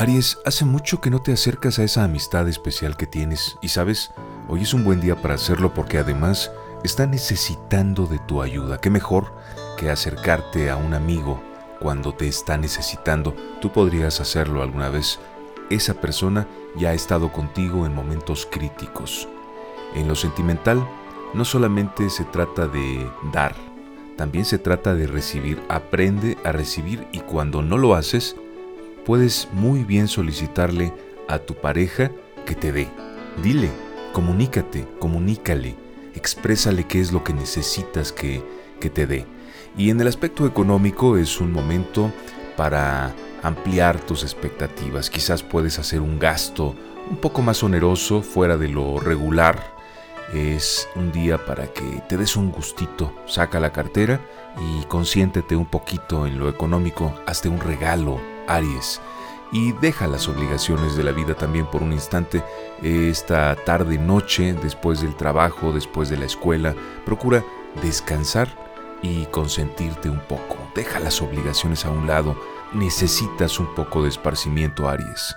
Aries, hace mucho que no te acercas a esa amistad especial que tienes y sabes, hoy es un buen día para hacerlo porque además está necesitando de tu ayuda. ¿Qué mejor que acercarte a un amigo cuando te está necesitando? Tú podrías hacerlo alguna vez. Esa persona ya ha estado contigo en momentos críticos. En lo sentimental, no solamente se trata de dar, también se trata de recibir. Aprende a recibir y cuando no lo haces, puedes muy bien solicitarle a tu pareja que te dé. Dile, comunícate, comunícale, exprésale qué es lo que necesitas que, que te dé. Y en el aspecto económico es un momento para ampliar tus expectativas. Quizás puedes hacer un gasto un poco más oneroso, fuera de lo regular. Es un día para que te des un gustito, saca la cartera y consiéntete un poquito en lo económico, hazte un regalo, Aries. Y deja las obligaciones de la vida también por un instante. Esta tarde, noche, después del trabajo, después de la escuela, procura descansar y consentirte un poco. Deja las obligaciones a un lado. Necesitas un poco de esparcimiento, Aries.